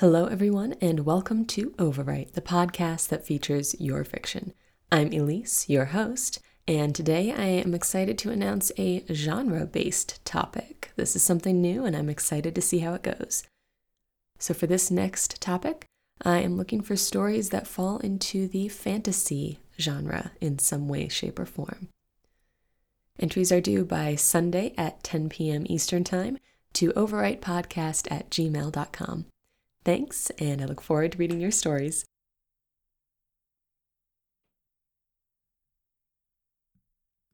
Hello, everyone, and welcome to Overwrite, the podcast that features your fiction. I'm Elise, your host, and today I am excited to announce a genre based topic. This is something new, and I'm excited to see how it goes. So, for this next topic, I am looking for stories that fall into the fantasy genre in some way, shape, or form. Entries are due by Sunday at 10 p.m. Eastern Time to overwritepodcast at gmail.com. Thanks, and I look forward to reading your stories.